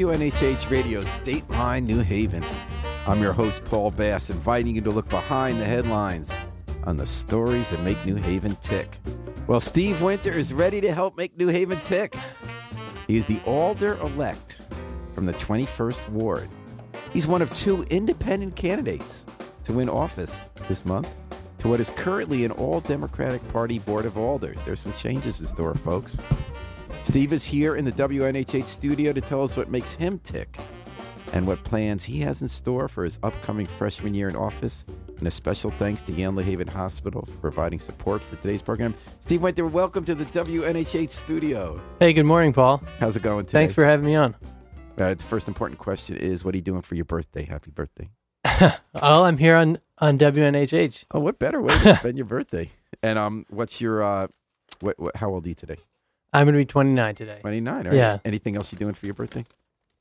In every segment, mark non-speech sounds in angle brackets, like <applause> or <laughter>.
WNHH Radio's Dateline New Haven. I'm your host, Paul Bass, inviting you to look behind the headlines on the stories that make New Haven tick. Well, Steve Winter is ready to help make New Haven tick. He is the Alder elect from the 21st Ward. He's one of two independent candidates to win office this month to what is currently an all Democratic Party Board of Alders. There's some changes in store, folks. Steve is here in the WNHH studio to tell us what makes him tick and what plans he has in store for his upcoming freshman year in office. And a special thanks to Yale New Haven Hospital for providing support for today's program. Steve Winter, welcome to the WNHH studio. Hey, good morning, Paul. How's it going today? Thanks for having me on. Uh, the first important question is what are you doing for your birthday? Happy birthday. <laughs> oh, I'm here on, on WNHH. Oh, what better way to <laughs> spend your birthday? And um, what's your, uh, what, what, how old are you today? I'm going to be 29 today. 29, right? Yeah. Anything else you're doing for your birthday?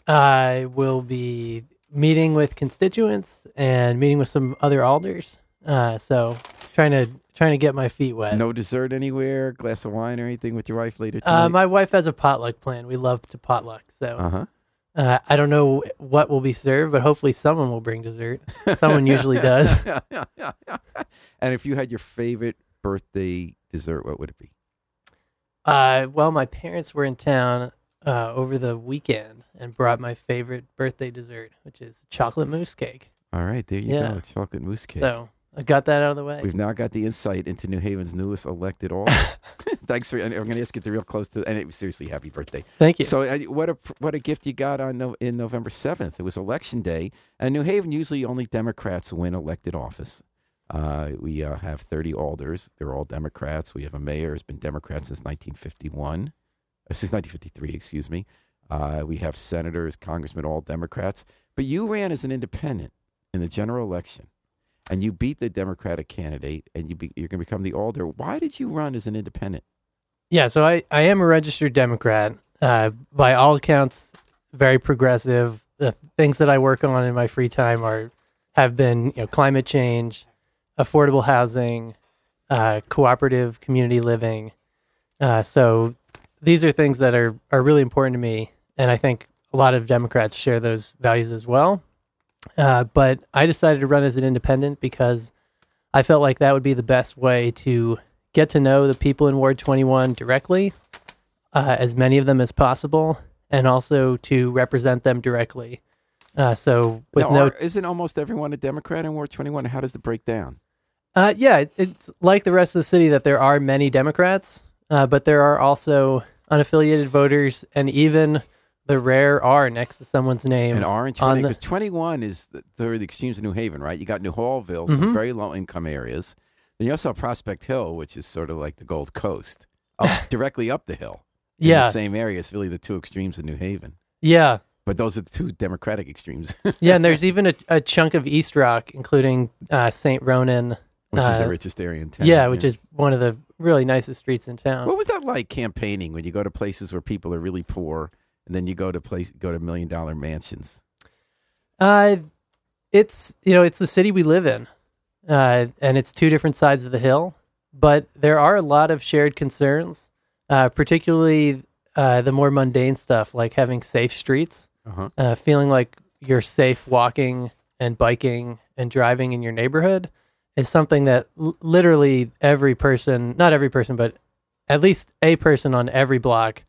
I will be meeting with constituents and meeting with some other alders. Uh, so trying to trying to get my feet wet. No dessert anywhere, glass of wine or anything with your wife later tonight? Uh, my wife has a potluck plan. We love to potluck. So uh-huh. uh, I don't know what will be served, but hopefully someone will bring dessert. Someone usually <laughs> does. <laughs> and if you had your favorite birthday dessert, what would it be? Uh, well, my parents were in town uh, over the weekend and brought my favorite birthday dessert, which is chocolate mousse cake. All right, there you Yeah. go. Chocolate mousse cake. So I got that out of the way. We've now got the insight into New Haven's newest elected <laughs> alder. <laughs> Thanks for. And I'm going to ask you to real close to. And it, seriously, happy birthday. Thank you. So, uh, what a what a gift you got on no, in November seventh. It was election day, and New Haven usually only Democrats win elected office. Uh, we uh, have 30 alders. They're all Democrats. We have a mayor who's been Democrat since 1951, uh, since 1953, excuse me. Uh, we have senators, congressmen, all Democrats. But you ran as an independent in the general election, and you beat the Democratic candidate, and you be, you're going to become the alder. Why did you run as an independent? yeah, so I, I am a registered Democrat. Uh, by all accounts, very progressive. The things that I work on in my free time are have been you know climate change, affordable housing, uh, cooperative community living. Uh, so these are things that are are really important to me, and I think a lot of Democrats share those values as well. Uh, but I decided to run as an independent because I felt like that would be the best way to get to know the people in Ward 21 directly, uh, as many of them as possible, and also to represent them directly. Uh, so with Now, no, are- isn't almost everyone a Democrat in Ward 21? How does it break down? Uh, yeah, it's like the rest of the city that there are many Democrats, uh, but there are also unaffiliated voters, and even the rare R next to someone's name. And Orange, on the- because 21 is the, the extremes of New Haven, right? You got Newhallville, Mm-hmm. some very low income areas. Then you also have Prospect Hill, which is sort of like the Gold Coast, up, <laughs> directly up the hill. In Yeah. the same area. It's really the two extremes of New Haven. yeah, But those are the two Democratic extremes, yeah, and there's <laughs> even a, a chunk of East Rock, including uh, St. Ronan. Which is Uh, the richest area in town. Yeah, which is one of the really nicest streets in town. What was that like campaigning when you go to places where people are really poor, and then you go to place go to million dollar mansions? Uh, it's you know it's the city we live in, uh, and it's two different sides of the hill. But there are a lot of shared concerns, uh, particularly uh, the more mundane stuff like having safe streets, Uh-huh. uh, feeling like you're safe walking and biking and driving in your neighborhood is something that l- literally every person, not every person, but at least a person on every block,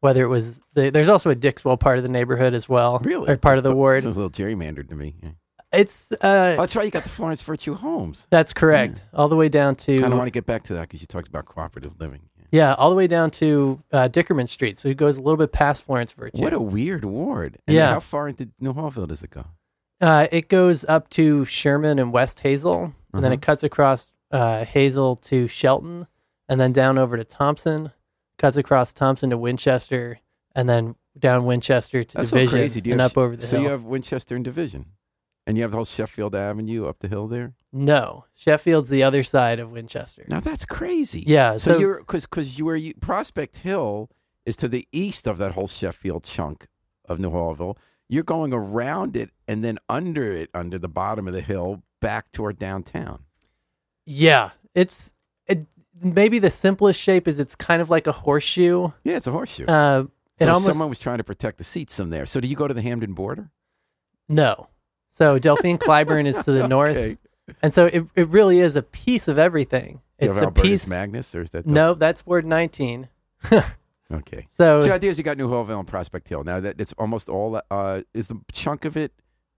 whether it was the, there's also a Dixwell part of the neighborhood as well, Really? or part of the ward. Sounds a little gerrymandered to me. Yeah. It's Oh, uh, that's right. You got the Florence Virtue Homes. that's correct. All the way down to. I Kind of to want to get back to that because you talked about cooperative living. Yeah. yeah, all the way down to uh, Dickerman Street. So it goes a little bit past Florence Virtue. What a weird ward. And Yeah. How far into Newhallville does it go? Uh, it goes up to Sherman and West Hazel, and then Uh-huh. it cuts across uh, Hazel to Shelton, and then down over to Thompson, cuts across Thompson to Winchester, and then down Winchester to That's so Division crazy. You and have- up over the so hill. you have Winchester and Division, and you have the whole Sheffield Avenue up the hill there. no, Sheffield's the other side of Winchester. Now that's crazy. Yeah, So, so, you're because because you were you, Prospect Hill is to the east of that whole Sheffield chunk of Newhallville. You're going around it and then under it, under the bottom of the hill, back toward downtown. yeah, it's it, maybe the simplest shape is it's kind of like a horseshoe. Yeah, it's a horseshoe. Uh, So almost someone was trying to protect the seats from there. So do you go to the Hamden border? no. So Delphine <laughs> Clyburn is to the north, Okay. and so it it really is a piece of everything. You It's have a Albertus piece. Magnus, or is that No, that's Ward 19. <laughs> Okay. So So the idea is you got Newhallville and Prospect Hill. Now that it's almost all. Uh, is the chunk of it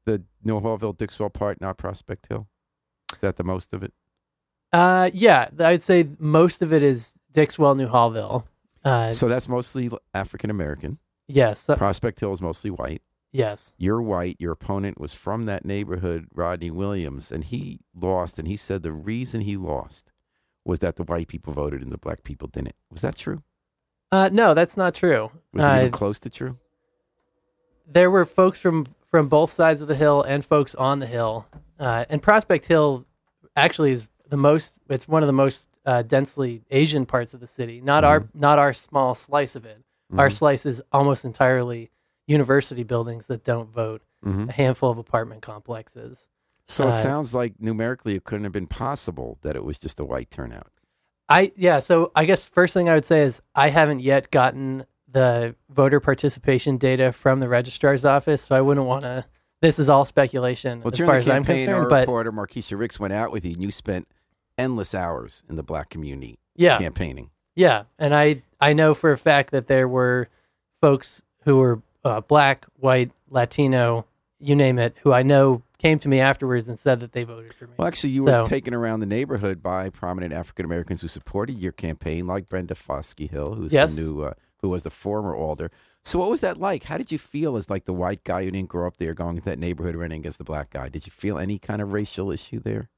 the Newhallville Dixwell part, not Prospect Hill? Is that the most of it? Uh, yeah, I'd say most of it is Dixwell, New Hallville. Uh, So that's mostly African American. yes, uh, Prospect Hill is mostly white. yes, You're white. Your opponent was from that neighborhood, Rodney Williams, and he lost. And he said the reason he lost was that the white people voted and the black people didn't. Was that true? Uh, no, that's not true. Was it Uh, even close to true? there were folks from from both sides of the hill and folks on the hill, uh, and Prospect Hill actually is the most. It's one of the most uh, densely Asian parts of the city. Not our not our small slice of it. Our Mhm. slice is almost entirely university buildings that don't vote. Mhm. A handful of apartment complexes. So it uh, sounds like numerically it couldn't have been possible that it was just a white turnout. I yeah, so I guess first thing I would say is I haven't yet gotten the voter participation data from the registrar's office, so I wouldn't want to. This is all speculation Well, as far as I'm our concerned. But reporter Markeshia Ricks went out with you, and you spent endless hours in the black community yeah, campaigning. yeah, and I I know for a fact that there were folks who were uh, black, white, Latino, you name it, who I know came to me afterwards and said that they voted for me. Well, actually, you So- were taken around the neighborhood by prominent African Americans who supported your campaign, like Brenda Foskey Hill, who's Yes. the new, uh, who was the former alder. So, what was that like? How did you feel as like the white guy who didn't grow up there, going into that neighborhood running against the black guy? Did you feel any kind of racial issue there?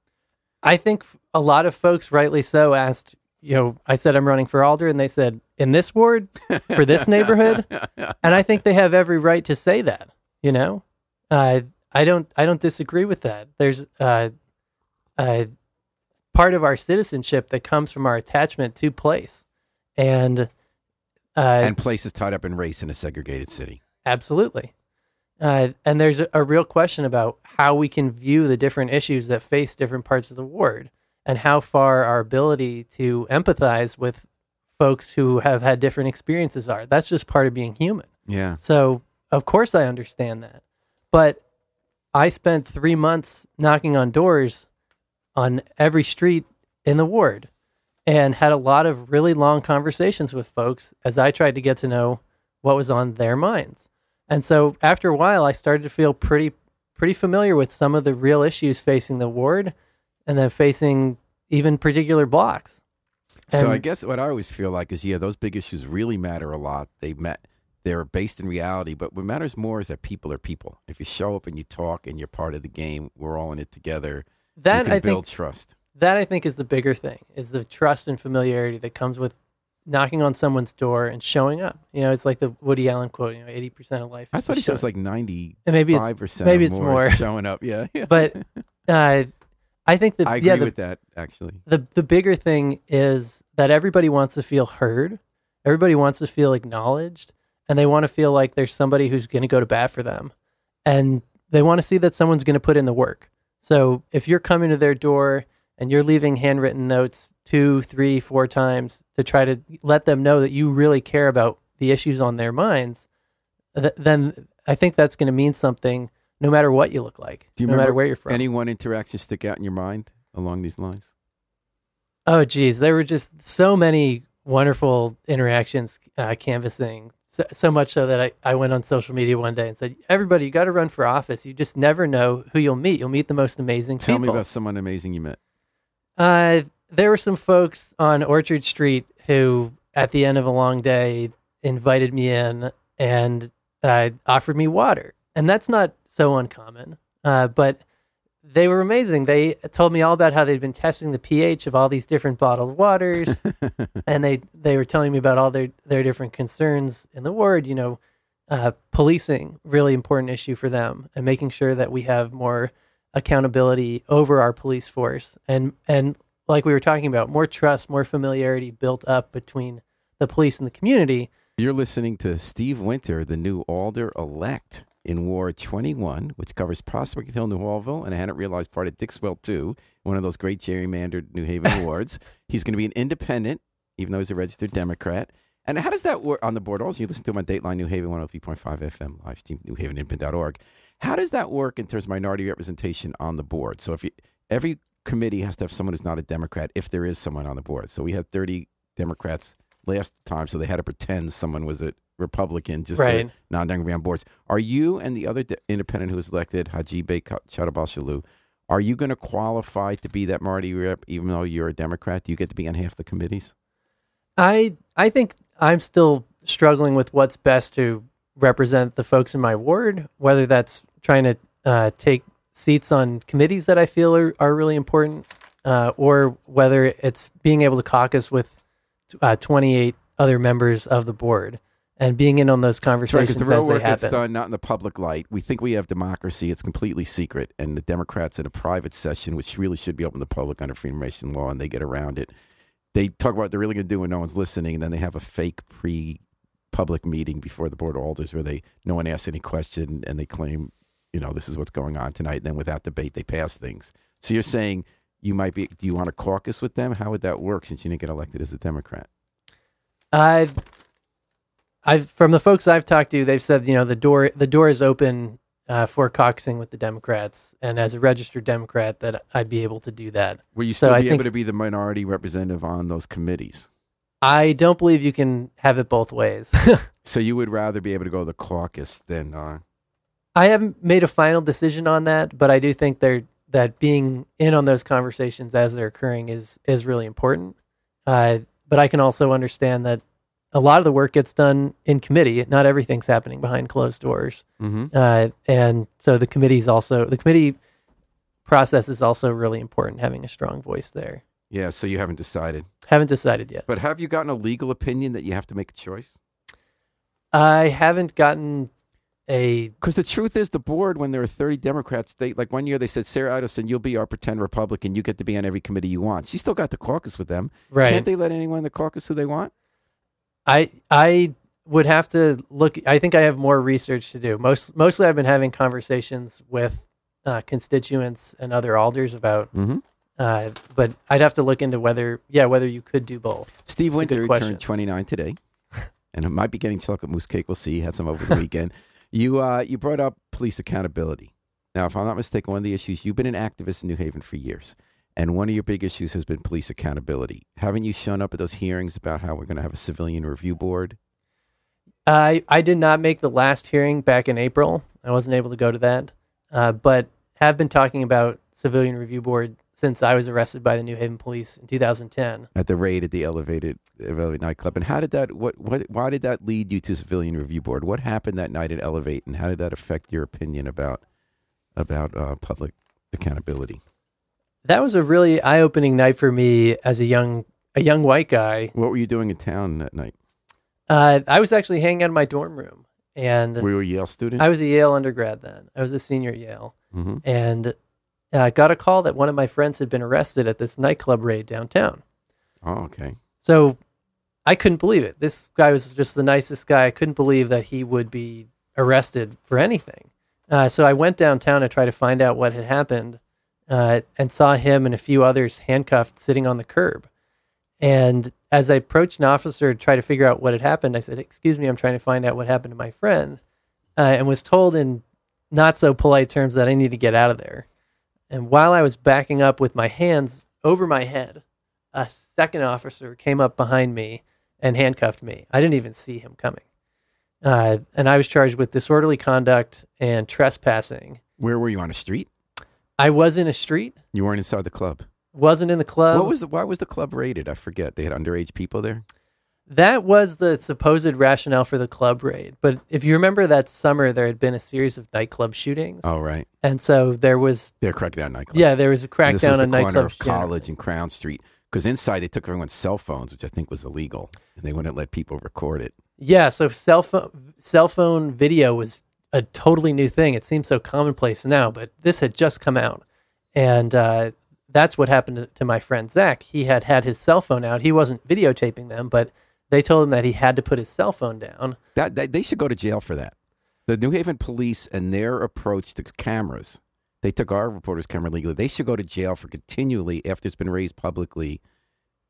I think a lot of folks, rightly so, asked. You know, I said I'm running for alder, and they said in this ward for this neighborhood, <laughs> and I think they have every right to say that. You know, uh, I don't. I don't disagree with that. There's uh, uh, part of our citizenship that comes from our attachment to place, and uh, and places tied up in race in a segregated city. Absolutely. Uh, and there's a, a real question about how we can view the different issues that face different parts of the ward and how far our ability to empathize with folks who have had different experiences are. That's just part of being human. Yeah. So, of course, I understand that. But I spent three months knocking on doors on every street in the ward and had a lot of really long conversations with folks as I tried to get to know what was on their minds. And so after a while I started to feel pretty pretty familiar with some of the real issues facing the ward and then facing even particular blocks. So I guess what I always feel like is, yeah, those big issues really matter a lot. They met, they're based in reality, but what matters more is that people are people. If you show up and you talk and you're part of the game, we're all in it together. That I build think trust. that I think is the bigger thing is the trust and familiarity that comes with knocking on someone's door and showing up. You know, it's like the Woody Allen quote, you know, 80% of life. I thought he said it was like ninety and maybe it's five percent. maybe it's more. showing up. Yeah, yeah. <laughs> but uh, I think that I agree yeah, the, with that actually. the the bigger thing is that everybody wants to feel heard. Everybody wants to feel acknowledged, and they want to feel like there's somebody who's going to go to bat for them, and they want to see that someone's going to put in the work. So if you're coming to their door and you're leaving handwritten notes two, three, four times to try to let them know that you really care about the issues on their minds, th- then I think that's going to mean something no matter what you look like, Do you no matter where you're from. Any one interaction stick out in your mind along these lines? Oh, geez, there were just so many wonderful interactions uh, canvassing. So, so much so that I, I went on social media one day and said, "Everybody, you got to run for office. You just never know who you'll meet. You'll meet the most amazing Tell people." me about someone amazing you met. Uh, there were some folks on Orchard Street who, at the end of a long day, invited me in and uh, offered me water, and that's not so uncommon. Uh, but they were amazing. They told me all about how they'd been testing the pH of all these different bottled waters, <laughs> and they they were telling me about all their their different concerns in the ward. You know, uh, policing really important issue for them, and making sure that we have more accountability over our police force, and and like we were talking about, more trust, more familiarity built up between the police and the community. You're listening to Steve Winter, the new alder elect in Ward 21, which covers Prospect Hill, Newhallville, and I hadn't realized part of Dixwell too, one of those great gerrymandered New Haven <laughs> wards. He's going to be an independent, even though he's a registered Democrat. And how does that work on the board? Also, you listen to on Dateline New Haven 103.5 FM, live stream, newhavenindependent.org. How does that work in terms of minority representation on the board? So if you, every committee has to have someone who's not a Democrat, if there is someone on the board. So we had 30 Democrats last time, so they had to pretend someone was a Republican, just Right. non-Democrat on boards. Are you and the other de- independent who was elected, Haci Catalbasoglu, are you going to qualify to be that minority rep, even though you're a Democrat? Do you get to be on half the committees? I I think I'm still struggling with what's best to represent the folks in my ward, whether that's trying to uh, take seats on committees that I feel are, are really important, uh, or whether it's being able to caucus with uh, 28 other members of the board and being in on those That's right, conversations the real as they work happen. done not in the public light. We think we have democracy; it's completely secret, and the Democrats in a private session, which really should be open to the public under free information law, and they get around it. They talk about what they're really going to do when no one's listening, and then they have a fake pre-public meeting before the board of alders where they no one asks any question, and they claim, you know, this is what's going on tonight. And then without debate, they pass things. So you're saying you might be? Do you want to caucus with them? How would that work since you didn't get elected as a Democrat? I, I've from the folks I've talked to, they've said you know the door the door is open uh, for caucusing with the Democrats, and as a registered Democrat, that I'd be able to do that. Will you So still I be think- able to be the minority representative on those committees? I don't believe you can have it both ways. <laughs> So you would rather be able to go to the caucus than uh, I haven't made a final decision on that, but I do think there that being in on those conversations as they're occurring is is really important. Uh, but I can also understand that a lot of the work gets done in committee. Not everything's happening behind closed doors. mhm. uh, and so the committee's also the committee process is also really important having a strong voice there yeah. So you haven't decided, haven't decided yet but have you gotten a legal opinion that you have to make a choice? i haven't gotten a Because the truth is, the board, when there are thirty Democrats, they like one year they said Sarah Eidelson, you'll be our pretend Republican. You get to be on every committee you want. She still got the caucus with them. right Can't they let anyone in the caucus who they want? i i would have to look i think i have more research to do most mostly i've been having conversations with uh, constituents and other alders about Mm-hmm. uh, but i'd have to look into whether yeah whether you could do both Steve That's Winter turned 29 today, and it might be getting chocolate mousse cake. We'll see. He had some over the <laughs> weekend. You uh, you brought up police accountability. Now, if I'm not mistaken, one of the issues you've been an activist in New Haven for years, and one of your big issues has been police accountability. Haven't you shown up at those hearings about how we're going to have a civilian review board? I I did not make the last hearing back in April. I wasn't able to go to that, uh, but have been talking about civilian review board since I was arrested by the New Haven police in 2010. at the raid at the elevated, elevated nightclub. And how did that? What? What? Why did that lead you to civilian review board? What happened that night at Elevate, and how did that affect your opinion about about uh, public accountability? That was a really eye-opening night for me as a young a young white guy. What were you doing in town that night? Uh, I was actually hanging out in my dorm room, and we Were you a Yale student? I was a Yale undergrad then. I was a senior at Yale, hmm and uh, got a call that one of my friends had been arrested at this nightclub raid downtown. Oh, okay. So I couldn't believe it. This guy was just the nicest guy. I couldn't believe that he would be arrested for anything. Uh, so I went downtown to try to find out what had happened uh, and saw him and a few others handcuffed sitting on the curb. And as I approached an officer to try to figure out what had happened, I said, Excuse me, I'm trying to find out what happened to my friend. Uh, and was told in not so polite terms that I need to get out of there. And while I was backing up with my hands over my head, a second officer came up behind me and handcuffed me. I didn't even see him coming. Uh, and I was charged with disorderly conduct and trespassing. Where were you on a street? I was in a street, You weren't inside the club. wasn't in the club. what was the? Why was the club raided? I forget. They had underage people there. That was the supposed rationale for the club raid. But if you remember that summer, there had been a series of nightclub shootings. Oh, right. And so there was, They're cracking down nightclubs. yeah, there was a And this was crackdown the on corner nightclubs. of College and Crown Street. Because inside they took everyone's cell phones, which I think was illegal, and they wouldn't let people record it. Yeah, so cell phone cell phone video was a totally new thing. It seems so commonplace now, but this had just come out, and uh, that's what happened to, to my friend Zach. He had had his cell phone out. He wasn't videotaping them, but they told him that he had to put his cell phone down. That, that they should go to jail for that. The New Haven police and their approach to cameras. They took our reporter's camera legally. They should go to jail for continually after it's been raised publicly.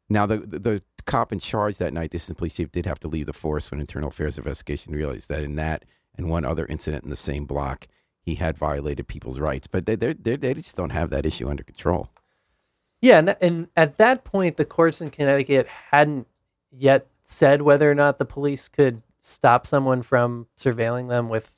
Now the the, the cop in charge that night, the assistant police chief, did have to leave the force when internal affairs investigation realized that in that and one other incident in the same block, he had violated people's rights. But they they they just don't have that issue under control. Yeah, and, and at that point, the courts in Connecticut hadn't yet said whether or not the police could stop someone from surveilling them with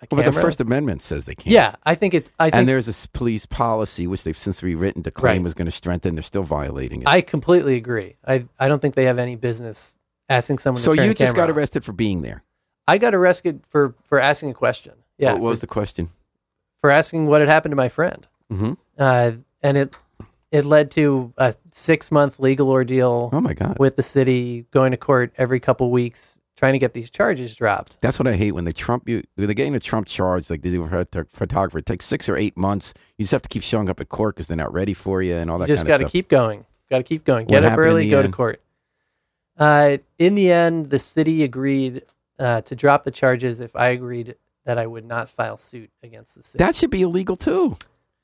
a Well, camera. but the First Amendment says they can't. yeah, I think it's. I think and there's a police policy which they've since rewritten to claim Right. was going to strengthen. They're still violating it. I completely agree. I I don't think they have any business asking someone. so you just got off. arrested for being there. I got arrested for for asking a question. Yeah, What was for, the question? for asking what had happened to my friend, hmm uh, and it it led to a six month legal ordeal Oh my God. with the city, going to court every couple weeks, trying to get these charges dropped. That's what I hate when they Trump you. When they're getting a Trump charge like they do for a photographer. It takes six or eight months. You just have to keep showing up at court because they're not ready for you and all that. You just got to keep going. Got to keep going. What Get up early, the go to court. Uh, in the end, the city agreed uh, to drop the charges if I agreed that I would not file suit against the city. That should be illegal too.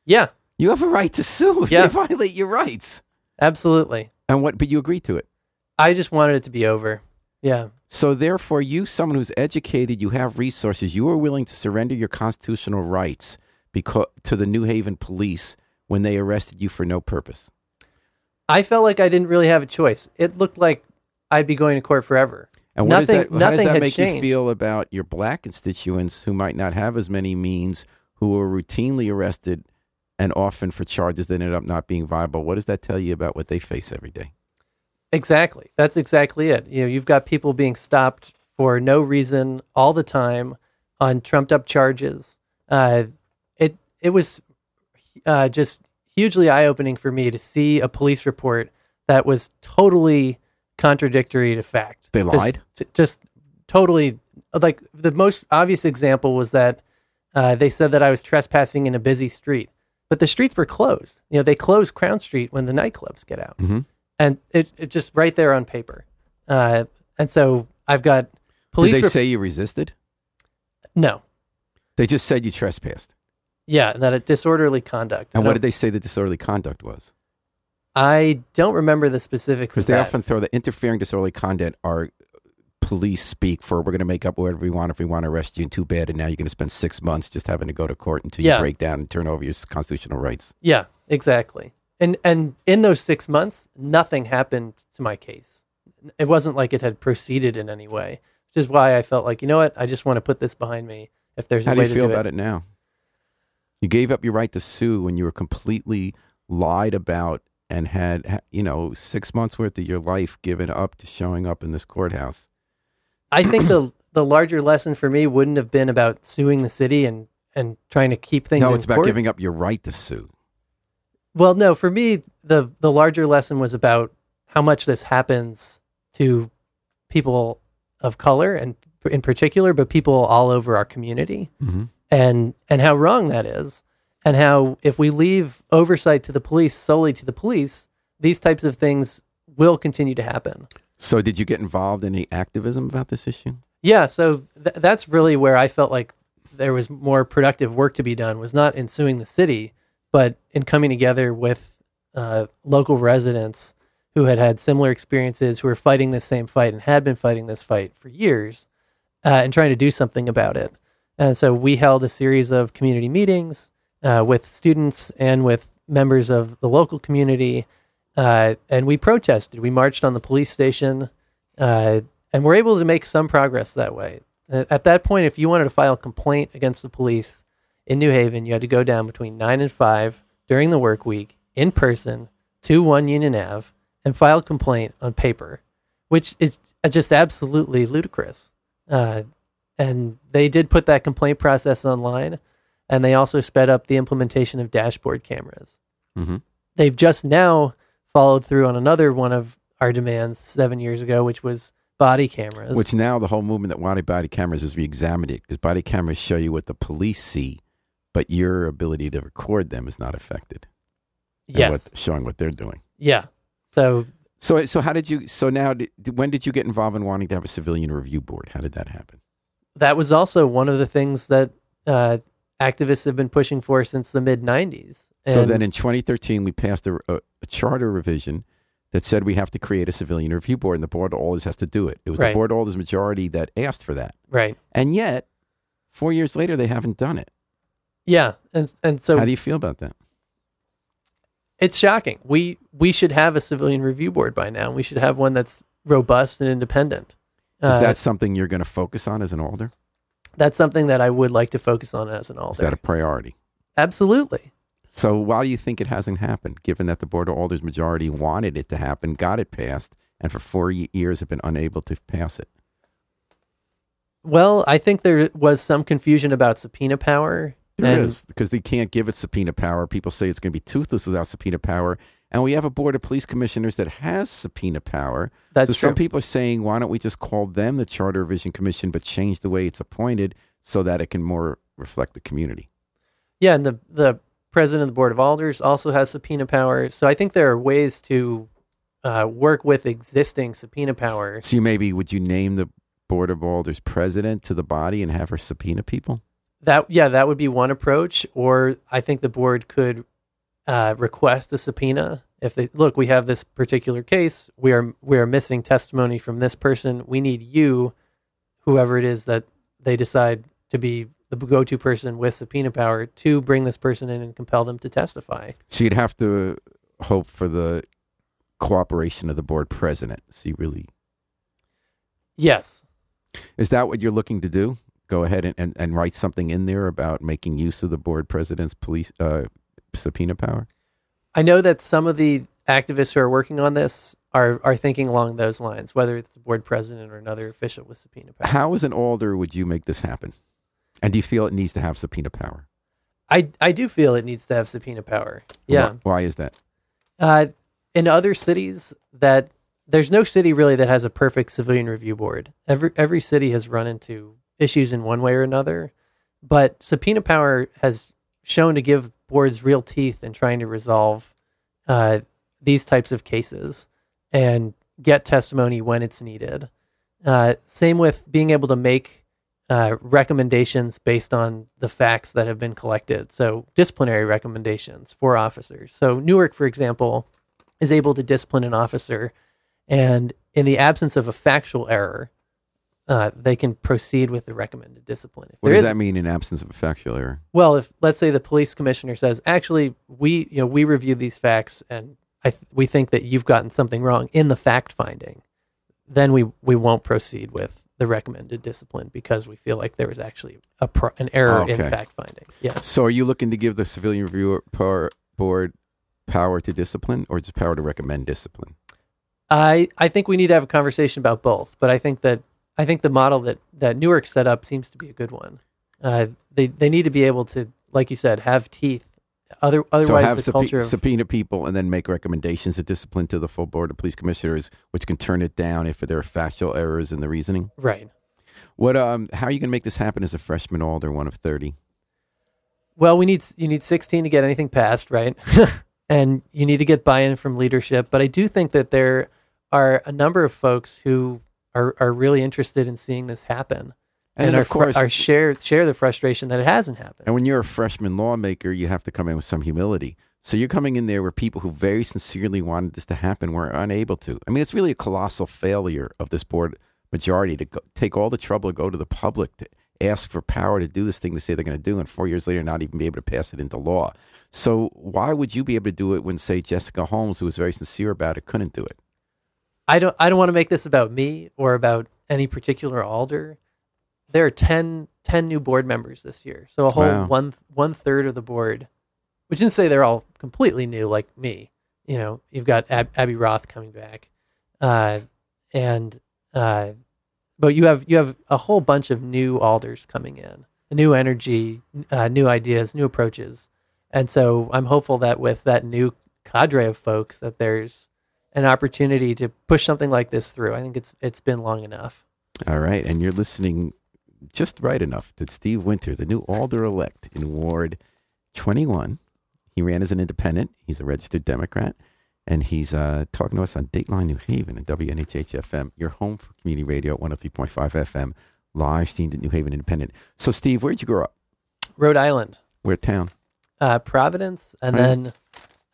yeah, You have a right to sue if Yeah. they violate your rights. absolutely. And what? But you agreed to it. I just wanted it to be over. Yeah. So therefore, you, someone who's educated, you have resources, you are willing to surrender your constitutional rights because to the New Haven police when they arrested you for no purpose. I felt like I didn't really have a choice. It looked like I'd be going to court forever. And what does Nothing- that, how does nothing that had make you changed. feel about your black constituents who might not have as many means, who are routinely arrested and often for charges that ended up not being viable? What does that tell you about what they face every day? Exactly. That's exactly it. You know, you've got people being stopped for no reason all the time on trumped up charges. Uh, it it was uh, just hugely eye opening for me to see a police report that was totally contradictory to fact. They lied? t- Just, totally. Like the most obvious example was that uh, they said that I was trespassing in a busy street, but the streets were closed. You know, they close Crown Street when the nightclubs get out Mhm. and it, it just right there on paper. Uh, and so I've got police. Did they rep- say you resisted? no? They just said you trespassed. Yeah, and that a disorderly conduct. And what did they say the disorderly conduct was? I don't remember the specifics. Because they that. often throw the interfering disorderly conduct are police speak for we're going to make up whatever we want if we want to arrest you and too bad and now you're going to spend six months just having to go to court until Yeah. you break down and turn over your constitutional rights Yeah, exactly. And and in those six months, nothing happened to my case. It wasn't like it had proceeded in any way, which is why I felt like you know what, I just want to put this behind me. If there's how a do way you to feel do about it now you gave up your right to sue when you were completely lied about and had you know six months worth of your life given up to showing up in this courthouse I think the the larger lesson for me wouldn't have been about suing the city and and trying to keep things. no it's about court. giving up your right to sue Well, no, for me, the the larger lesson was about how much this happens to people of color and in particular, but people all over our community, Mhm. and and how wrong that is, and how if we leave oversight to the police solely to the police, these types of things will continue to happen. So did you get involved in any activism about this issue Yeah, so th- that's really where I felt like there was more productive work to be done. Was not in suing the city, but in coming together with uh, local residents who had had similar experiences, who were fighting this same fight and had been fighting this fight for years, uh, and trying to do something about it. And so we held a series of community meetings uh, with students and with members of the local community, uh, and we protested. We marched on the police station. Uh, and we're able to make some progress that way. Uh, At that point, if you wanted to file a complaint against the police in New Haven, you had to go down between nine and five during the work week in person to one Union Ave and file a complaint on paper, which is just absolutely ludicrous. Uh, and they did put that complaint process online, and they also sped up the implementation of dashboard cameras. Mhm. They've just now followed through on another one of our demands seven years ago, which was body cameras. Which now the whole movement that wanted body cameras is re-examined it because body cameras show you what the police see, but your ability to record them is not affected. yes, what, showing what they're doing. yeah. So So, so how did you? So now, did, when did you get involved in wanting to have a civilian review board? How did that happen? that was also one of the things that uh, activists have been pushing for since the mid '90s. So then, in 2013, we passed a, a, a charter revision that said we have to create a civilian review board, and the board always has to do it. It was Right. the board always majority that asked for that, Right. and yet four years later they haven't done it. Yeah. And and so How do you feel about that? it's shocking. We we should have a civilian review board by now. We should have one that's robust and independent. Is Uh, that something you're going to focus on as an alder? that's something that I would like to focus on as an alder. Is that a priority? Absolutely. So why do you think it hasn't happened, given that the Board of Alders majority wanted it to happen, got it passed, and for four years have been unable to pass it? Well, I think there was some confusion about subpoena power. There and- is because they can't give it subpoena power. People say it's going to be toothless without subpoena power, and we have a Board of Police Commissioners that has subpoena power. That's so some people are saying, why don't we just call them the Charter Revision Commission, but change the way it's appointed so that it can more reflect the community? Yeah, and the the president of the board of alders also has subpoena power. So I think there are ways to uh, work with existing subpoena power. So maybe would you name the Board of Alders president to the body and have her subpoena people? That yeah, that would be one approach. Or I think the board could uh, request a subpoena if they look. We have this particular case. We are we are missing testimony from this person. We need you, whoever it is that they decide to be the go-to person with subpoena power, to bring this person in and compel them to testify. So you'd have to hope for the cooperation of the board president. So you really Yes, is that what you're looking to do? Go ahead and, and, and write something in there about making use of the board president's police uh, subpoena power. I know that some of the activists who are working on this are are thinking along those lines, whether it's the board president or another official with subpoena power. How, as an alder, would you make this happen? And do you feel it needs to have subpoena power? I I do feel it needs to have subpoena power. Yeah. Why, why is that? Uh, in other cities, that there's no city really that has a perfect civilian review board. Every every city has run into issues in one way or another, but subpoena power has shown to give boards real teeth in trying to resolve uh, these types of cases and get testimony when it's needed. Uh, same with being able to make uh, recommendations based on the facts that have been collected. So, disciplinary recommendations for officers. So, Newark, for example, is able to discipline an officer, and in the absence of a factual error, uh, they can proceed with the recommended discipline. If What does is- that mean in absence of a factual error? well, if let's say the police commissioner says, actually, we you know we reviewed these facts and I th- we think that you've gotten something wrong in the fact finding, then we we won't proceed with the recommended discipline because we feel like there was actually a pro- an error in fact finding. Yeah, So, are you looking to give the civilian review power, board power to discipline, or just power to recommend discipline? I I think we need to have a conversation about both, but I think that I think the model that that Newark set up seems to be a good one. Uh, they they need to be able to, like you said, have teeth. Other so otherwise, have the culture of subpoena people and then make recommendations of discipline to the full board of police commissioners, which can turn it down if there are factual errors in the reasoning. right. What? Um, how are you going to make this happen as a freshman alder, one of thirty? Well, we need you need 16 to get anything passed, right? <laughs> and you need to get buy-in from leadership. But I do think that there are a number of folks who are are really interested in seeing this happen, And, are of course, are share share the frustration that it hasn't happened. and when you're a freshman lawmaker, you have to come in with some humility. So you're coming in there where people who very sincerely wanted this to happen were unable to. I mean, it's really a colossal failure of this board majority to go, take all the trouble to go to the public to ask for power to do this thing they say they're going to do, and four years later not even be able to pass it into law. So why would you be able to do it when, say, Jessica Holmes, who was very sincere about it, couldn't do it? I don't I don't want to make this about me or about any particular alder. There are 10, 10 new board members this year, so a whole Wow. one one third of the board. Which didn't say they're all completely new like me. You know, you've got Ab- Abby Roth coming back, uh, and uh, but you have you have a whole bunch of new alders coming in, new energy, uh, new ideas, new approaches, and so I'm hopeful that with that new cadre of folks, that there's an opportunity to push something like this through. I think it's it's been long enough. All right, and you're listening just right enough to Steve Winter, the new alder elect in Ward 21. He ran as an independent. He's a registered Democrat, and he's uh, talking to us on Dateline New Haven and WNHH FM, your home for community radio at 103.5 FM, live streamed at New Haven Independent. So, Steve, where'd you grow up? Rhode Island, Where town? uh, Providence, and Right. then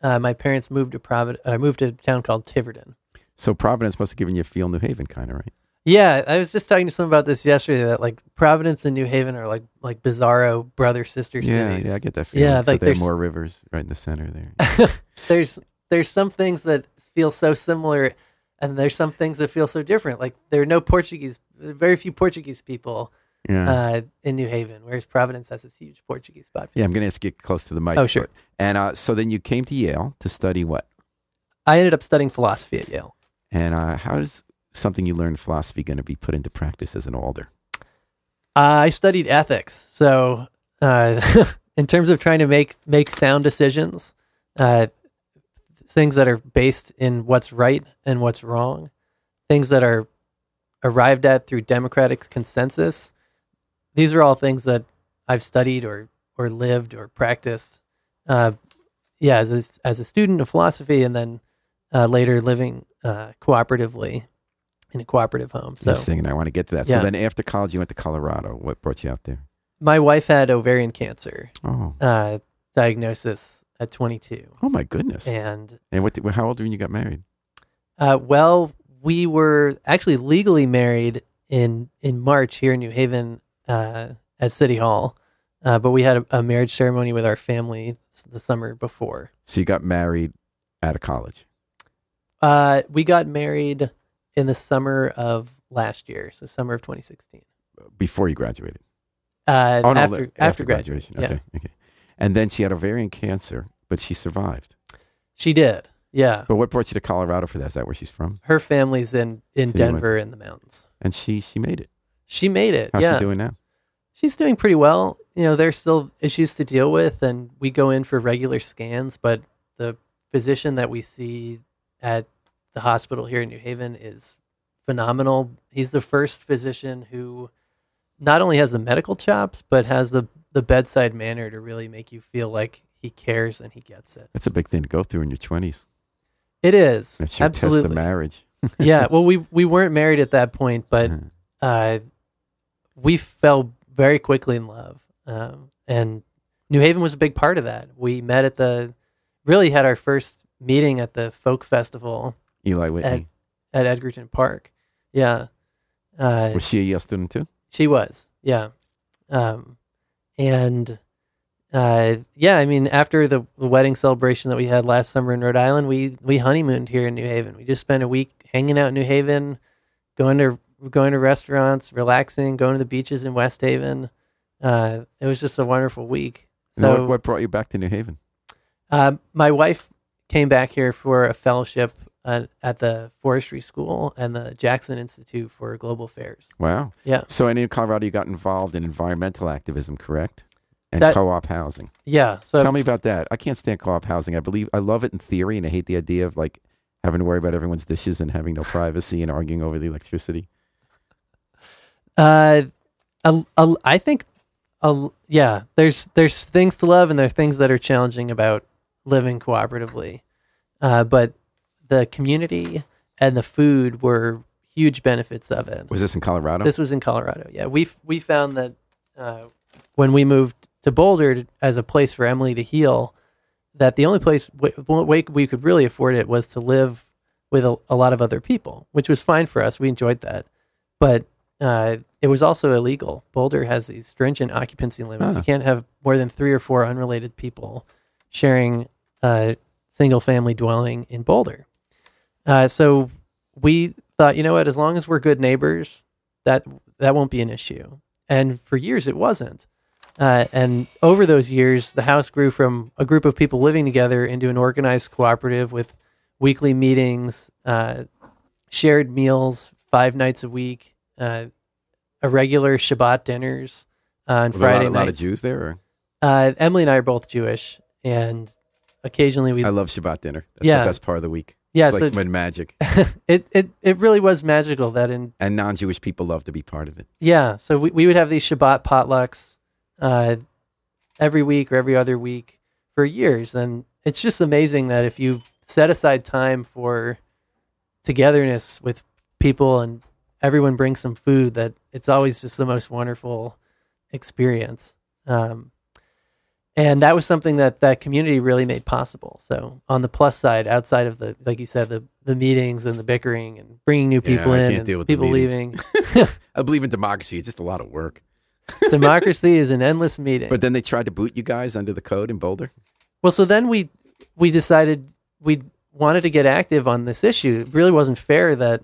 uh, my parents moved to Provid- uh, moved to a town called Tiverton. So Providence must have given you a feel New Haven kind of right. Yeah, I was just talking to someone about this yesterday. That like Providence and New Haven are like like bizarro brother sister Yeah, cities. yeah, I get that feeling. Yeah, like are there's- more rivers right in the center there. <laughs> there's there's some things that feel so similar, and there's some things that feel so different. Like there are no Portuguese, very few Portuguese people Yeah. uh, in New Haven, whereas Providence has this huge Portuguese population. yeah, I'm going to ask you to get close to the mic. Oh, sure. And uh, so then you came to Yale to study what? I ended up studying philosophy at Yale. And uh, how is something you learned in philosophy going to be put into practice as an alder? I studied ethics, so uh, <laughs> in terms of trying to make make sound decisions, uh, things that are based in what's right and what's wrong, things that are arrived at through democratic consensus. These are all things that I've studied or or lived or practiced. Uh, yeah, as a, as a student of philosophy, and then uh, later living uh, cooperatively in a cooperative home. So This thing, and I want to get to that. Yeah. So then after college, you went to Colorado. What brought you out there? my wife had ovarian cancer. Oh, uh, diagnosis at 22. oh my goodness! And And what? How old were you when you got married? uh, well, we were actually legally married in in March here in New Haven uh, at City Hall, uh, but we had a, a marriage ceremony with our family the summer before. So you got married out of college. Uh, we got married in the summer of last year, so summer of 2016. Before you graduated. Uh, Oh no, after, li- after graduation, Okay, okay. And then she had ovarian cancer, but she survived. she did. Yeah, But what brought you to Colorado for that? Is that where she's from? her family's in in So Denver in the mountains. And she she made it. She made it. How's yeah, she doing now? She's doing pretty well. You know, there's still issues to deal with, and we go in for regular scans, but the physician that we see at the hospital here in New Haven is phenomenal. He's the first physician who not only has the medical chops, but has the, the bedside manner to really make you feel like he cares and he gets it. That's a big thing to go through in your twenties. It is. That's your absolutely. test of marriage. <laughs> yeah. Well, we, we weren't married at that point, but Uh-huh. uh, we fell very quickly in love. Um, and New Haven was a big part of that. We met at the, really had our first meeting at the folk festival Eli Whitney. at Edgerton Park. Yeah. Uh, was she a Yale student too? she was. Yeah. Um, and uh, yeah, I mean, after the, wedding celebration that we had last summer in Rhode Island, we, we honeymooned here in New Haven. We just spent a week hanging out in New Haven, going to going to restaurants, relaxing, going to the beaches in West Haven. Uh, it was just a wonderful week. So what, what brought you back to New Haven? um, my wife came back here for a fellowship uh, at the forestry school and the Jackson Institute for Global Affairs. Wow. Yeah. So in Colorado, you got involved in environmental activism, correct? And That- co-op housing. Yeah. So Tell me about that. I can't stand co-op housing. I believe I love it in theory, and I hate the idea of like having to worry about everyone's dishes and having no privacy and arguing over the electricity. Uh, a, a, I think, a, yeah. There's there's things to love and there are things that are challenging about living cooperatively, uh, but the community and the food were huge benefits of it. Was this in Colorado? This was in Colorado. Yeah, we we found that uh, when we moved to Boulder as a place for Emily to heal, that the only place w- way we could really afford it was to live with a, a lot of other people, which was fine for us. We enjoyed that, but uh, it was also illegal. Boulder has these stringent occupancy limits. You can't have more than three or four unrelated people sharing a single family dwelling in Boulder. Uh, so we thought, you know what, as long as we're good neighbors, that that won't be an issue. And for years, it wasn't. Uh, and over those years, the house grew from a group of people living together into an organized cooperative with weekly meetings, uh, shared meals five nights a week, uh, a regular Shabbat dinners uh, on Were Friday lot, a lot of. Jews there. Uh, Emily and I are both Jewish, and occasionally we I love Shabbat dinner. That's Yeah. the best part of the week. Yeah. it's So like when magic <laughs> it, it it really was magical that in and non-Jewish people love to be part of it. Yeah, so we, we would have these Shabbat potlucks uh, every week or every other week for years, and it's just amazing that if you set aside time for togetherness with people and everyone brings some food, that it's always just the most wonderful experience. Um, and that was something that that community really made possible. So on the plus side, outside of the like you said, the the meetings and the bickering and bringing new people I in and deal with the people leaving, <laughs> <laughs> I believe in democracy. It's just a lot of work. <laughs> democracy is an endless meeting. But then they tried to boot you guys under the code in Boulder. Well, so then we we decided we wanted to get active on this issue. It really wasn't fair that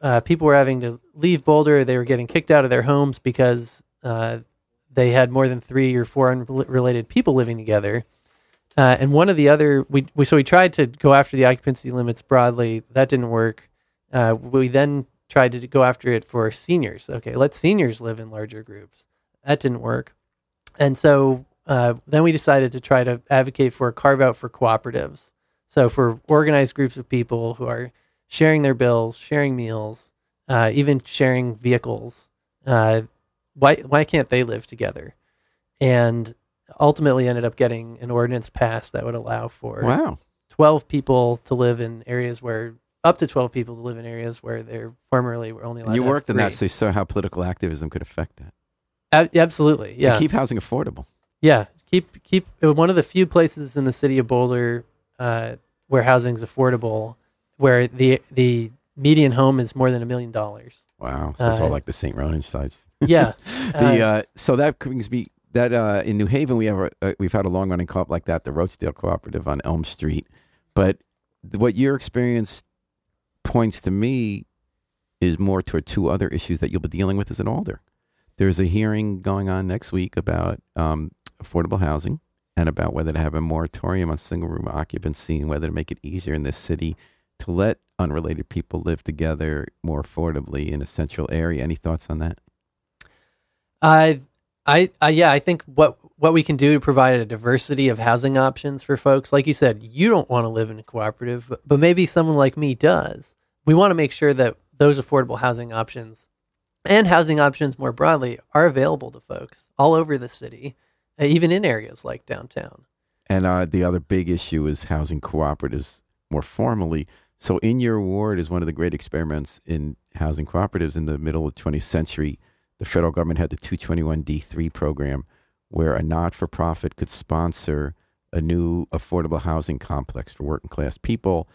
uh, people were having to leave Boulder. They were getting kicked out of their homes because uh, they had more than three or four unrelated people living together. Uh, and one of the other, we, we so we tried to go after the occupancy limits broadly. That didn't work. Uh, we then tried to go after it for seniors. Okay, let seniors live in larger groups. That didn't work. And so uh, then we decided to try to advocate for a carve out for cooperatives. So for organized groups of people who are sharing their bills, sharing meals, uh, even sharing vehicles. Why why can't they live together? And ultimately ended up getting an ordinance passed that would allow for Wow. 12 people to live in areas where up to 12 people to live in areas where they're formerly were only allowed And you worked on that, so you saw how political activism could affect that. A- absolutely yeah And keep housing affordable. Yeah, keep keep uh, one of the few places in the city of Boulder uh, where housing's affordable, where the the median home is more than a million dollars. Wow. So it's all Uh, like the St. Ronan sites. <laughs> Yeah, <laughs> the uh, uh, so that brings me that uh, in New Haven we have a, uh, we've had a long running co-op like that, the Rochdale Cooperative on Elm Street. But th- what your experience points to me is more toward two other issues that you'll be dealing with as an alder. There's a hearing going on next week about um, affordable housing and about whether to have a moratorium on single room occupancy and whether to make it easier in this city to let unrelated people live together more affordably in a central area. Any thoughts on that? I, I, I, yeah, I think what what we can do to provide a diversity of housing options for folks, like you said, you don't want to live in a cooperative, but, but maybe someone like me does. We want to make sure that those affordable housing options and housing options more broadly are available to folks all over the city, uh, even in areas like downtown. And uh, the other big issue is housing cooperatives more formally. So, in your ward is one of the great experiments in housing cooperatives in the middle of the 20th century. The federal government had the 221D3 program, where a not for profit could sponsor a new affordable housing complex for working class people.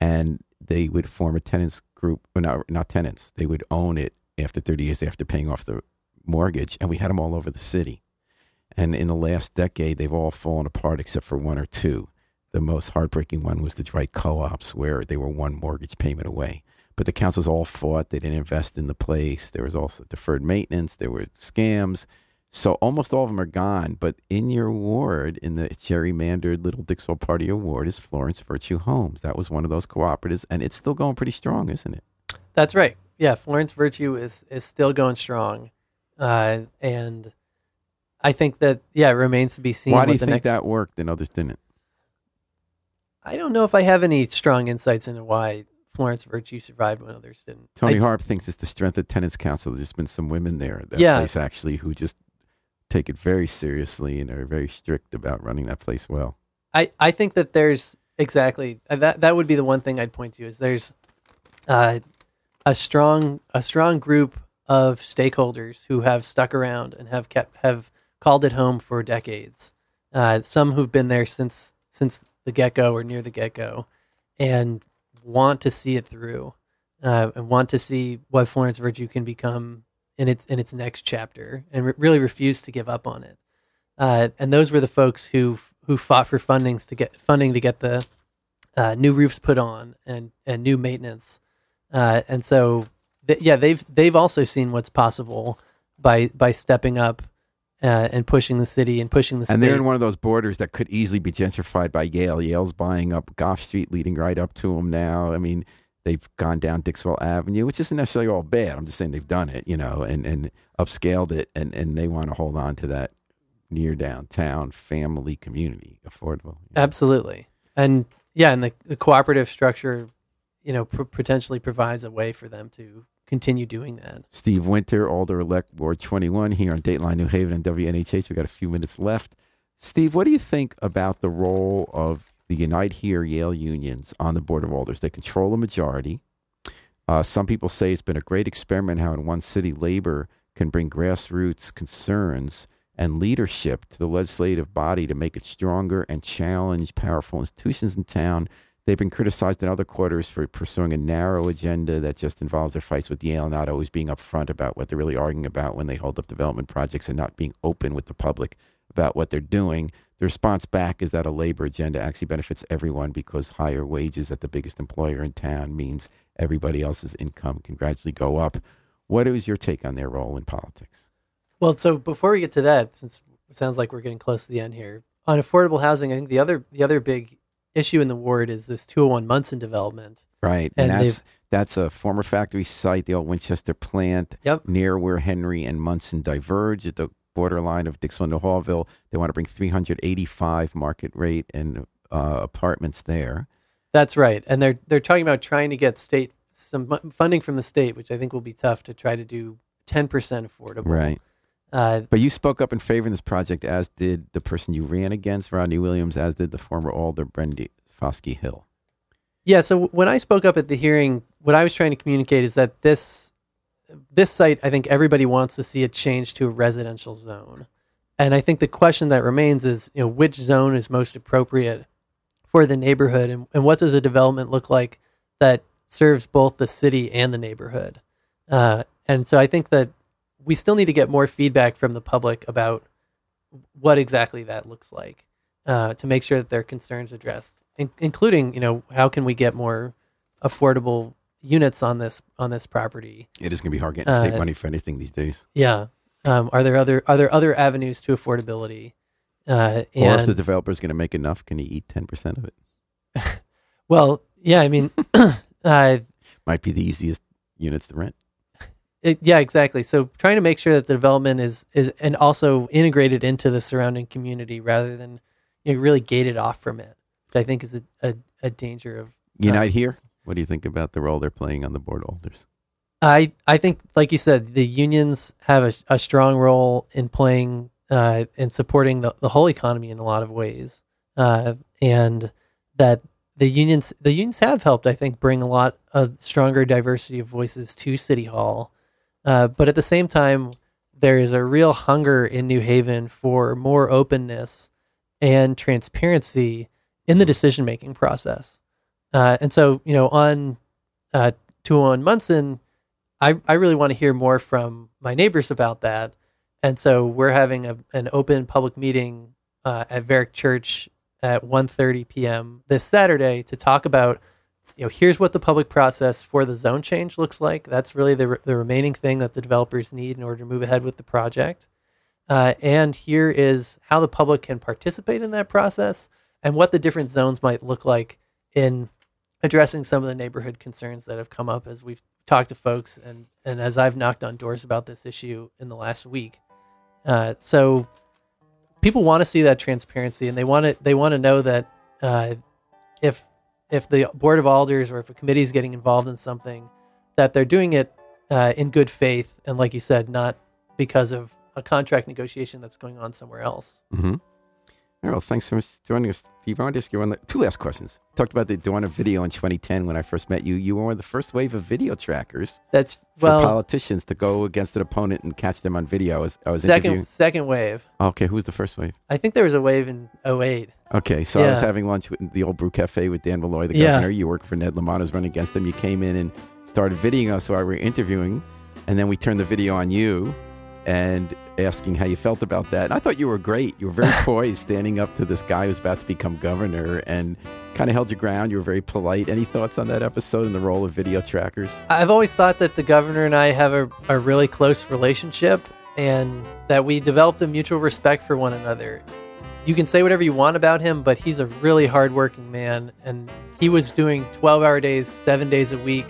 And they would form a tenants group, or not, not tenants, they would own it after 30 years after paying off the mortgage. And we had them all over the city. And in the last decade, they've all fallen apart except for one or two. The most heartbreaking one was the Dwight co-ops, where they were one mortgage payment away. But the councils all fought. They didn't invest in the place. There was also deferred maintenance. There were scams. So almost all of them are gone. But in your ward, in the gerrymandered Little Dixwell Party of your ward, is Florence Virtue Homes. That was one of those cooperatives, and it's still going pretty strong, isn't it? That's right. Yeah, Florence Virtue is is still going strong, uh, and I think that yeah, it remains to be seen. Why do you think next, that worked and others didn't? I don't know if I have any strong insights into why Florence Virtue survived when others didn't. Toni I, Harp thinks it's the strength of tenants council. There's been some women there at that Yeah. place actually who just take it very seriously and are very strict about running that place well. I, I think that there's exactly uh, that that would be the one thing I'd point to is there's uh, a strong a strong group of stakeholders who have stuck around and have kept have called it home for decades. Uh, some who've been there since since the get go or near the get go, and want to see it through, uh, and want to see what Florence Virtue can become in its in its next chapter, and re- really refuse to give up on it. Uh, and those were the folks who who fought for fundings to get funding to get the uh, new roofs put on and and new maintenance. Uh, and so, th- yeah, they've they've also seen what's possible by by stepping up uh, and pushing the city and pushing the city. And state. they're in one of those borders that could easily be gentrified by Yale. Yale's buying up Goffe Street, leading right up to them now. I mean, they've gone down Dixwell Avenue, which isn't necessarily all bad. I'm just saying they've done it, you know, and, and upscaled it, and, and they want to hold on to that near downtown family community, affordable. Absolutely, and yeah, and the, the cooperative structure, you know, pr- potentially provides a way for them to continue doing that. Steve Winter, Alder Elect Ward 21 here on Dateline New Haven and WNHH. We got a few minutes left. Steve, what do you think about the role of the Unite Here Yale unions on the Board of Alders? They control a majority. Uh, some people say it's been a great experiment how in one city labor can bring grassroots concerns and leadership to the legislative body to make it stronger and challenge powerful institutions in town. They've been criticized in other quarters for pursuing a narrow agenda that just involves their fights with Yale, not always being upfront about what they're really arguing about when they hold up development projects and not being open with the public about what they're doing. The response back is that a labor agenda actually benefits everyone because higher wages at the biggest employer in town means everybody else's income can gradually go up. What is your take on their role in politics? Well, so before we get to that, since it sounds like we're getting close to the end here, on affordable housing, I think the other the other big issue in the ward is this 201 Munson development. Right, and, And that's that's a former factory site, the old Winchester plant, Yep. near where Henry and Munson diverge at the borderline of Dixon to Hallville. They want to bring 385 market rate and uh, apartments there. That's right, and they're they're talking about trying to get state some funding from the state, which I think will be tough to try to do 10% affordable. Right. Uh, But you spoke up in favor of this project, as did the person you ran against, Rodney Williams, as did the former alder, Brenda Foskey Hill. Yeah, so when I spoke up at the hearing, what I was trying to communicate is that this this site, I think everybody wants to see it change to a residential zone. And I think the question that remains is, you know, which zone is most appropriate for the neighborhood and, and what does a development look like that serves both the city and the neighborhood? Uh, and so I think that we still need to get more feedback from the public about what exactly that looks like uh, to make sure that their concerns addressed, in- including you know how can we get more affordable units on this on this property? It is going to be hard getting state Uh, money for anything these days. Yeah, um, are there other are there other avenues to affordability? Uh, Or if and the developer's going to make enough, can he eat 10% of it? <laughs> well, yeah, I mean, <coughs> <coughs> uh, Might be the easiest units to rent. It, yeah, exactly. So trying to make sure that the development is is and also integrated into the surrounding community rather than you know, really gated off from it, which I think is a, a, a danger of Unite here. What do you think about the role they're playing on the board holders? I I think, like you said, the unions have a, a strong role in playing uh, in supporting the, the whole economy in a lot of ways, uh, and that the unions the unions have helped. I think bring a lot of stronger diversity of voices to City Hall, uh, but at the same time, there is a real hunger in New Haven for more openness and transparency in the decision making process. Uh, and so, you know, on uh, 201 Munson, I, I really want to hear more from my neighbors about that. And so we're having a, an open public meeting uh, at Varick Church at 1.30 p.m. this Saturday to talk about, you know, here's what the public process for the zone change looks like. That's really the, re- the remaining thing that the developers need in order to move ahead with the project. Uh, and here is how the public can participate in that process and what the different zones might look like in addressing some of the neighborhood concerns that have come up as we've talked to folks and, and as I've knocked on doors about this issue in the last week. Uh, so people want to see that transparency and they want to they want to know that uh, if if the board of alders or if a committee is getting involved in something that they're doing it uh, in good faith and like you said not because of a contract negotiation that's going on somewhere else Mm-hmm. Well, thanks for joining us, Steve. I want to ask you one, two last questions. Talked about the a video in 2010 when I first met you. You were one of the first wave of video trackers that's for well politicians to go against an opponent and catch them on video. I was, I was second interviewing. second wave Okay, who was the first wave? i think there was a wave in 08 Okay, so I was having lunch with the old Brew Cafe with Dan Malloy, the Yeah. governor. You work for Ned Lamont, was running against him. You came in and started videoing us while we were interviewing, and then we turned the video on you and asking how you felt about that. And I thought you were great. You were very <laughs> poised, standing up to this guy who's about to become governor, and kind of held your ground. You were very polite. Any thoughts on that episode and the role of video trackers? I've always thought that the governor and I have a, a really close relationship and that we developed a mutual respect for one another. You can say whatever you want about him, but he's a really hardworking man. And he was doing 12 hour days, seven days a week,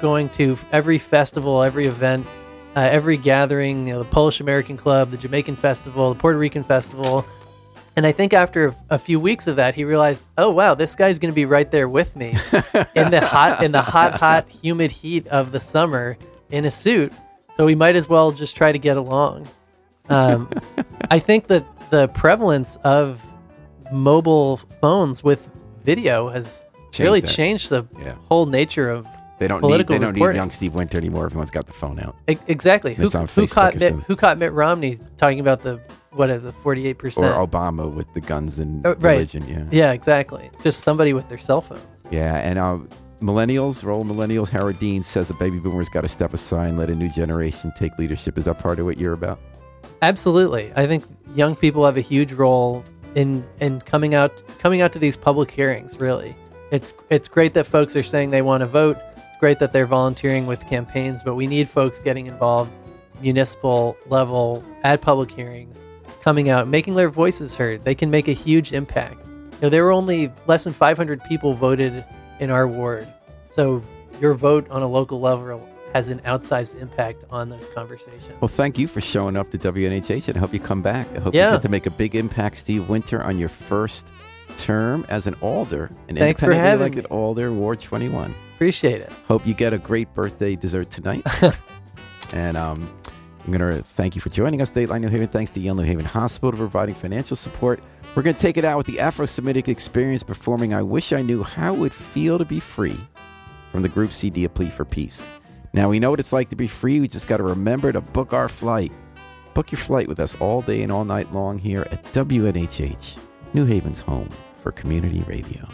going to every festival, every event, uh, every gathering, you know, the Polish American Club, the Jamaican Festival, the Puerto Rican Festival. And I think after a, few weeks of that, he realized, oh wow, this guy's going to be right there with me <laughs> in the hot, in the hot, hot, humid heat of the summer in a suit. So we might as well just try to get along. Um, <laughs> I think that the prevalence of mobile phones with video has Change really that. changed the Yeah. whole nature of They don't need Political they don't need reporting. young Steve Winter anymore. Everyone's got the phone out. E- exactly. Who, It's on who Facebook caught Mitt, who caught Mitt Romney talking about the what is it, 48%? Or Obama with the guns and Oh, right. religion. Yeah. yeah, exactly. Just somebody with their cell phones. Yeah. And uh, millennials, role millennials, Howard Dean says the baby boomers got to step aside and let a new generation take leadership. Is that part of what you're about? Absolutely. I think young people have a huge role in in coming out coming out to these public hearings, really. It's it's great that folks are saying they want to vote. It's great that they're volunteering with campaigns, but we need folks getting involved municipal level at public hearings, coming out, making their voices heard. They can make a huge impact. You know, there were only less than 500 people voted in our ward. So your vote on a local level has an outsized impact on those conversations. Well, thank you for showing up to WNHH and I hope you come back. I hope Yeah. you get to make a big impact, Steve Winter, on your first term as an alder, an Thanks for independently having elected me. alder, Ward 21. Appreciate it. Hope you get a great birthday dessert tonight. <laughs> and um, I'm going to thank you for joining us, Dateline New Haven. Thanks to Yale New Haven Hospital for providing financial support. We're going to take it out with the Afro Semitic Experience performing I Wish I Knew How It Would Feel to Be Free from the group CD A Plea for Peace. Now, we know what it's like to be free. We just got to remember to book our flight. Book your flight with us all day and all night long here at WNHH, New Haven's home for community radio.